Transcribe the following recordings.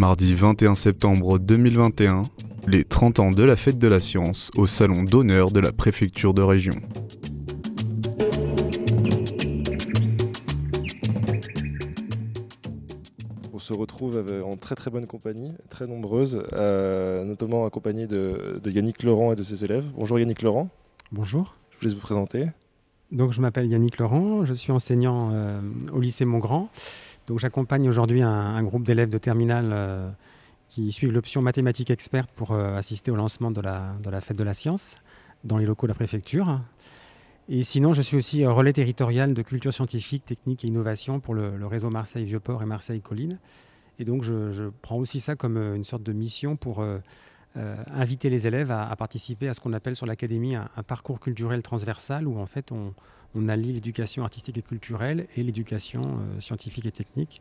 Mardi 21 septembre 2021, les 30 ans de la fête de la science au salon d'honneur de la préfecture de région. On se retrouve en très très bonne compagnie, très nombreuse, euh, notamment accompagnée de, de Yannick Laurent et de ses élèves. Bonjour Yannick Laurent. Bonjour. Je vous laisse vous présenter. Donc je m'appelle Yannick Laurent, je suis enseignant euh, au lycée Montgrand. Donc j'accompagne aujourd'hui un, groupe d'élèves de terminale euh, qui suivent l'option mathématiques experte pour euh, assister au lancement de la, fête de la science dans les locaux de la préfecture. Et sinon, je suis aussi relais territorial de culture scientifique, technique et innovation pour le, réseau Marseille-Vieux-Port et Marseille-Colline. Et donc, je, prends aussi ça comme une sorte de mission pour inviter les élèves à, participer à ce qu'on appelle sur l'académie un, parcours culturel transversal où en fait on, allie l'éducation artistique et culturelle et l'éducation euh, scientifique et technique.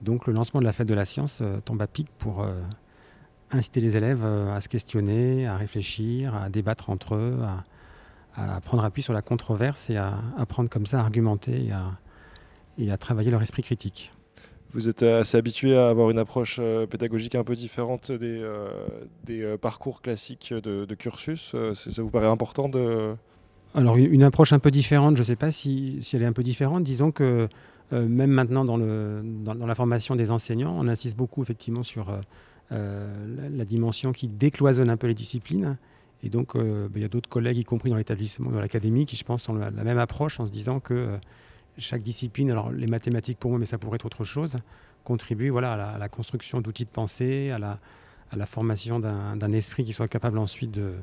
Donc le lancement de la fête de la science euh, tombe à pic pour euh, inciter les élèves à se questionner, à réfléchir, à débattre entre eux, à, prendre appui sur la controverse et à apprendre comme ça à argumenter et à, travailler leur esprit critique. Vous êtes assez habitué à avoir une approche pédagogique un peu différente des, parcours classiques de, cursus. Ça vous paraît important de, alors une approche un peu différente, je ne sais pas si, elle est un peu différente. Disons que euh, même maintenant dans, la formation des enseignants, on insiste beaucoup effectivement sur euh, euh, la, dimension qui décloisonne un peu les disciplines. Et donc ben, il y a d'autres collègues, y compris dans l'établissement, dans l'académie, qui je pense ont la, même approche en se disant que chaque discipline, alors les mathématiques pour moi, mais ça pourrait être autre chose, contribue voilà, à, la, construction d'outils de pensée, à la formation d'un esprit qui soit capable ensuite de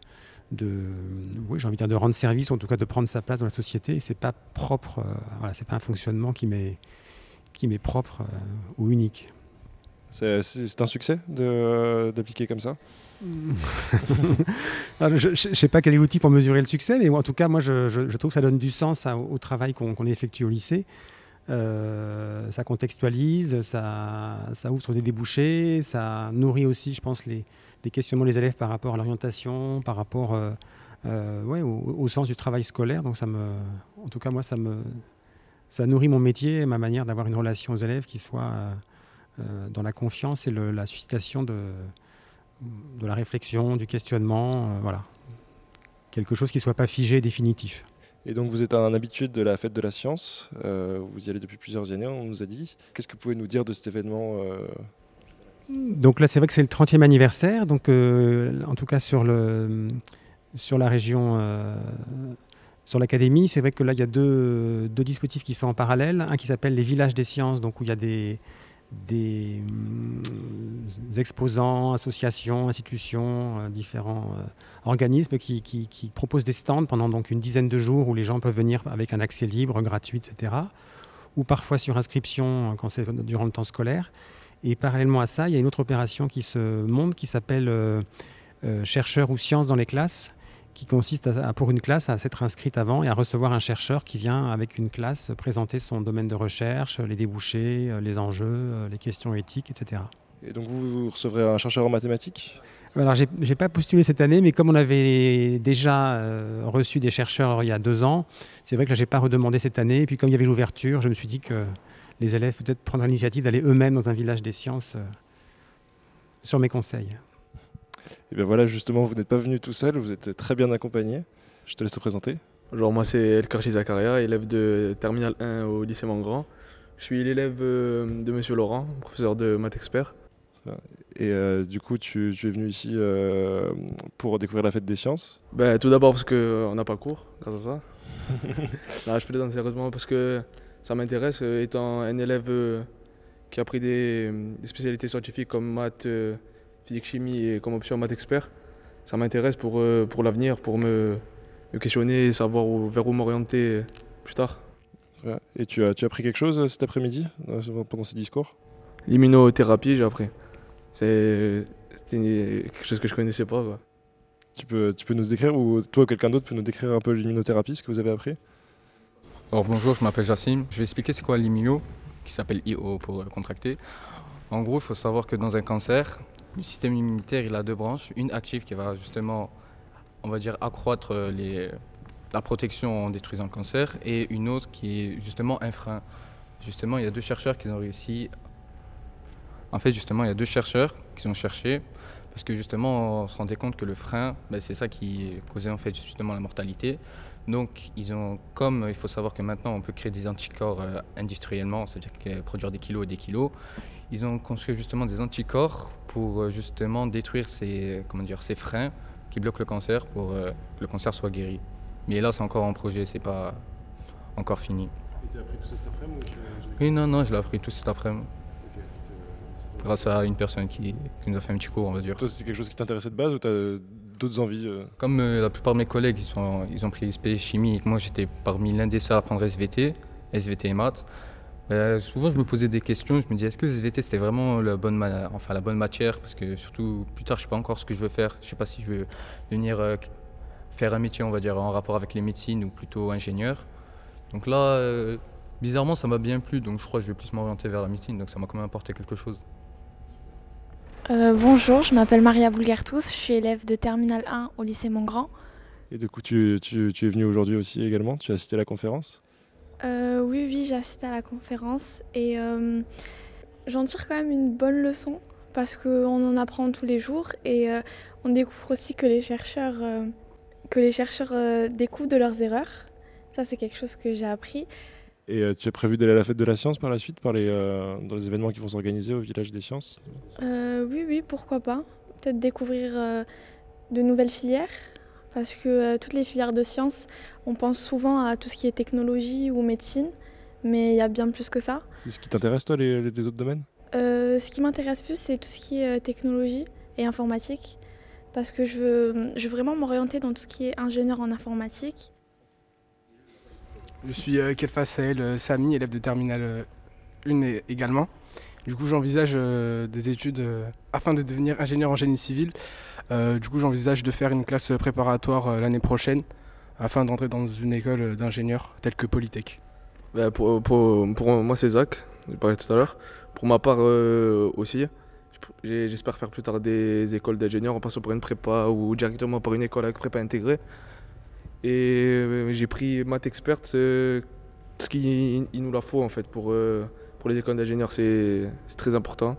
oui, j'ai envie de, dire de rendre service, ou en tout cas de prendre sa place dans la société. C'est pas propre, euh, pas un fonctionnement qui m'est qui m'est propre euh, ou unique. C'est un succès d'appliquer comme ça? Je ne sais pas quel est l'outil pour mesurer le succès, mais en tout cas, moi, je, trouve que ça donne du sens au travail qu'on effectue au lycée. Euh, ça contextualise, ça, ouvre des débouchés, ça nourrit aussi, je pense, les, questionnements des élèves par rapport à l'orientation, par rapport euh, euh, au, sens du travail scolaire. Donc ça me, en tout cas moi ça me, ça nourrit mon métier, et ma manière d'avoir une relation aux élèves qui soit dans la confiance et la suscitation de, de la réflexion, du questionnement, voilà, quelque chose qui ne soit pas figé, définitif. Et donc vous êtes un habitué de la fête de la science, vous y allez depuis plusieurs années, on nous a dit. Qu'est-ce que vous pouvez nous dire de cet événement donc là, c'est vrai que c'est le 30e anniversaire. Donc, euh, en tout cas, sur, le, sur la région, euh, sur l'académie, c'est vrai que là, il y a deux, deux, dispositifs qui sont en parallèle. Un qui s'appelle les villages des sciences, donc où il y a des, des, mm, exposants, associations, institutions, euh, différents organismes qui, proposent des stands pendant donc une dizaine de jours où les gens peuvent venir avec un accès libre, gratuit, etc. Ou parfois sur inscription durant le temps scolaire. Et parallèlement à ça, il y a une autre opération qui se monte qui s'appelle euh, euh, chercheurs ou sciences dans les classes, qui consiste à, pour une classe à s'être inscrite avant et à recevoir un chercheur qui vient avec une classe présenter son domaine de recherche, les débouchés, euh, les enjeux, les questions éthiques, etc. Et donc vous, recevrez un chercheur en mathématiques? Alors, j'ai n'ai pas postulé cette année, mais comme on avait déjà reçu des chercheurs il y a deux ans, c'est vrai que là, j'ai pas redemandé cette année. Et puis, comme il y avait l'ouverture, je me suis dit que les élèves peut-être prendre l'initiative d'aller eux-mêmes dans un village des sciences euh, sur mes conseils. Et bien voilà, justement, vous n'êtes pas venu tout seul, vous êtes très bien accompagné. Je te laisse te présenter. Bonjour, moi c'est Elkarchi Zakaria, élève de Terminal 1 au lycée Montgrand. Je suis l'élève euh, de Monsieur Laurent, professeur de maths expert. Et euh, du coup, tu, es venu ici pour découvrir la fête des sciences? Ben, Tout d'abord parce qu'on n'a pas cours, grâce à ça. non, je plaisante sérieusement parce que ça m'intéresse, euh, étant un élève euh, qui a pris des, spécialités scientifiques comme maths, euh, physique, chimie et comme option maths expert. Ça m'intéresse pour, pour l'avenir, pour me, questionner et savoir vers où m'orienter plus tard. Et tu as, tu as appris quelque chose cet après-midi pendant ces discours? L'immunothérapie, j'ai appris. C'est quelque chose que je ne connaissais pas. Tu, peux, tu peux nous décrire, ou toi ou quelqu'un d'autre peut nous décrire un peu l'immunothérapie, ce que vous avez appris? Alors bonjour, je m'appelle Jassim. Je vais expliquer c'est quoi l'immuno, qui s'appelle IO pour le contracter. En gros, il faut savoir que dans un cancer, le système immunitaire il a deux branches, une active qui va justement, on va dire, accroître les, la protection en détruisant le cancer, et une autre qui est justement un frein. Justement, il y a deux chercheurs qui ont réussi En fait, justement, il y a deux chercheurs qui ont cherché parce que justement, on se rendait compte que le frein, ben, c'est ça qui causait en fait justement la mortalité. Donc, ils ont, comme il faut savoir que maintenant on peut créer des anticorps euh, industriellement, c'est-à-dire produire des kilos et des kilos, ils ont construit justement des anticorps pour euh, justement détruire ces, comment dire, ces freins qui bloquent le cancer pour euh, que le cancer soit guéri. Mais là, c'est encore en projet, c'est pas encore fini. Et tu as appris tout ça cet après-midi Oui, non, non, je l'ai appris tout cet après-midi. Grâce à une personne qui, qui, nous a fait un petit cours, on va dire. Toi, c'était quelque chose qui t'intéressait de base ou tu as euh Comme euh, la plupart de mes collègues, ils, sont, ils ont pris SP chimie, moi j'étais parmi l'un des seuls à prendre SVT, SVT et maths. Euh, souvent, je me posais des questions. Je me disais, est-ce que SVT c'était vraiment la bonne, enfin, la bonne matière? Parce que surtout, plus tard, je ne sais pas encore ce que je veux faire. Je ne sais pas si je veux devenir euh, faire un métier, on va dire, en rapport avec les médecines ou plutôt ingénieur. Donc là, bizarrement, ça m'a bien plu. Donc je crois que je vais plus m'orienter vers la médecine. Donc ça m'a quand même apporté quelque chose. Euh, bonjour, je m'appelle Maria Boulgartous, je suis élève de Terminal 1 au lycée Montgrand. Et du coup, tu, tu, tu es venu aujourd'hui aussi également? Tu as assisté à la conférence? Euh, Oui, oui, j'ai assisté à la conférence et euh, j'en tire quand même une bonne leçon parce qu'on en apprend tous les jours et on découvre aussi que les chercheurs, que les chercheurs découvrent de leurs erreurs. Ça, c'est quelque chose que j'ai appris. Et euh, tu as prévu d'aller à la fête de la science par la suite, par les, euh, dans les événements qui vont s'organiser au village des sciences? Euh, oui, oui, pourquoi pas. Peut-être découvrir de nouvelles filières, parce que toutes les filières de sciences, on pense souvent à tout ce qui est technologie ou médecine, mais il y a bien plus que ça. C'est ce qui t'intéresse, toi, les, autres domaines? Ce qui m'intéresse plus, c'est tout ce qui est technologie et informatique, parce que je veux, je veux vraiment m'orienter dans tout ce qui est ingénieur en informatique. Je suis euh, Kelfa Sahel euh, Sami, élève de Terminale euh, 1 et- également. Du coup, j'envisage euh, des études euh, afin de devenir ingénieur en génie civil. Euh, du coup, j'envisage de faire une classe préparatoire euh, l'année prochaine afin d'entrer dans une école euh, d'ingénieurs telle que Polytech. Bah, pour, pour, moi, c'est Zach, j'ai parlé tout à l'heure. Pour ma part euh, aussi, j'espère faire plus tard des écoles d'ingénieurs en passant par une prépa ou directement par une école avec prépa intégrée. Et euh, j'ai pris maths expert euh, parce qu'il il nous la faut en fait pour, euh, pour les écoles d'ingénieurs, c'est très important.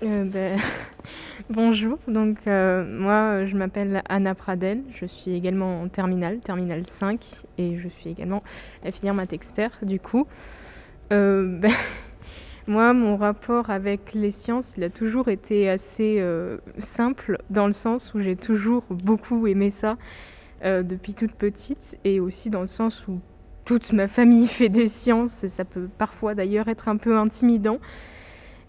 Ben, bonjour, donc moi je m'appelle Anna Pradel, je suis également en terminale, terminale 5, et je suis également à finir maths expert du coup. Ben, moi mon rapport avec les sciences il a toujours été assez simple dans le sens où j'ai toujours beaucoup aimé ça euh, depuis toute petite et aussi dans le sens où toute ma famille fait des sciences et ça peut parfois d'ailleurs être un peu intimidant.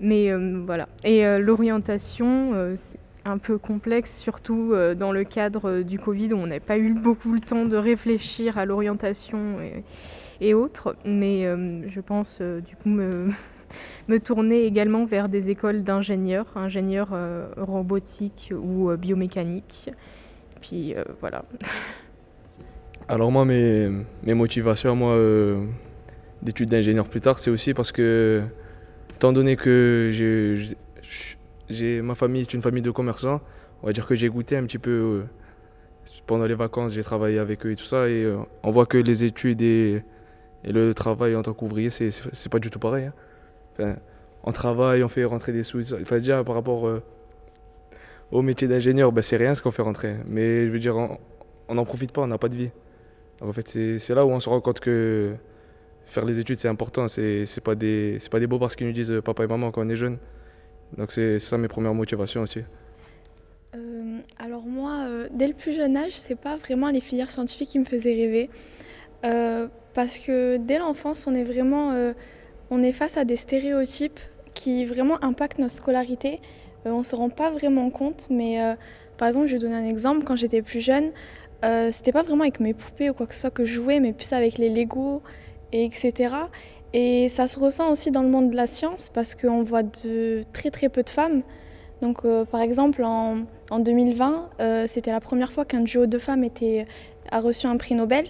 Mais euh, voilà. Et euh, l'orientation, c'est un peu complexe, surtout dans le cadre du Covid où on n'a pas eu beaucoup le temps de réfléchir à l'orientation et, autres. Mais je pense du coup me, tourner également vers des écoles d'ingénieurs, ingénieurs robotiques ou biomécaniques. Euh, voilà. Alors moi, mes, mes motivations moi, euh, d'études d'ingénieur plus tard, c'est aussi parce que, étant donné que j'ai, ma famille est une famille de commerçants, on va dire que j'ai goûté un petit peu, euh, pendant les vacances, j'ai travaillé avec eux et tout ça, et on voit que les études et, le travail en tant qu'ouvrier, c'est pas du tout pareil. hein. Enfin, on travaille, on fait rentrer des sous, enfin déjà par rapport euh, au métier d'ingénieur, ben, c'est rien ce qu'on fait rentrer, mais je veux dire, on n'en profite pas, on n'a pas de vie. Donc, en fait, c'est là où on se rend compte que faire les études, c'est important. C'est pas, des- pas des beaux parce qu'ils nous disent papa et maman quand on est jeune. Donc, c'est ça mes premières motivations aussi. Euh, alors moi, euh, dès le plus jeune âge, c'est pas vraiment les filières scientifiques qui me faisaient rêver, Euh, parce que dès l'enfance, on est vraiment, on est face à des stéréotypes qui vraiment impactent notre scolarité. Euh, on se rend pas vraiment compte, mais euh, par exemple, je vais donner un exemple. Quand j'étais plus jeune, euh, c'était pas vraiment avec mes poupées ou quoi que ce soit que je jouais, mais plus avec les Lego et etc. Et ça se ressent aussi dans le monde de la science parce qu'on voit de très très peu de femmes. Donc, par exemple, en, en 2020, euh, c'était la première fois qu'un duo de femmes a reçu un prix Nobel.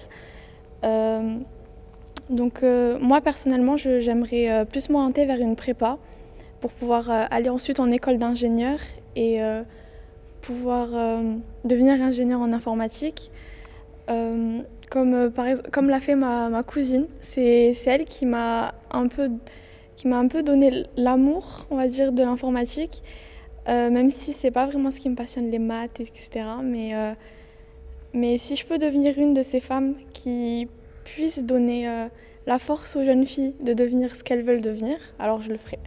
Donc, moi, personnellement, j'aimerais plus m'orienter vers une prépa pour pouvoir euh, aller ensuite en école d'ingénieur et euh, pouvoir euh, devenir ingénieur en informatique. Comme, par comme l'a fait ma, cousine, c'est elle qui m'a un peu un peu donné l'amour, on va dire, de l'informatique, même si c'est pas vraiment ce qui me passionne, les maths, etc. Mais, mais si je peux devenir une de ces femmes qui puissent donner la force aux jeunes filles de devenir ce qu'elles veulent devenir, alors je le ferai.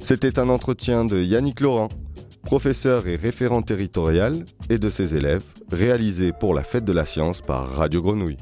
C'était un entretien de Yannick Laurent, professeur et référent territorial, et de ses élèves, réalisé pour la Fête de la Science par Radio Grenouille.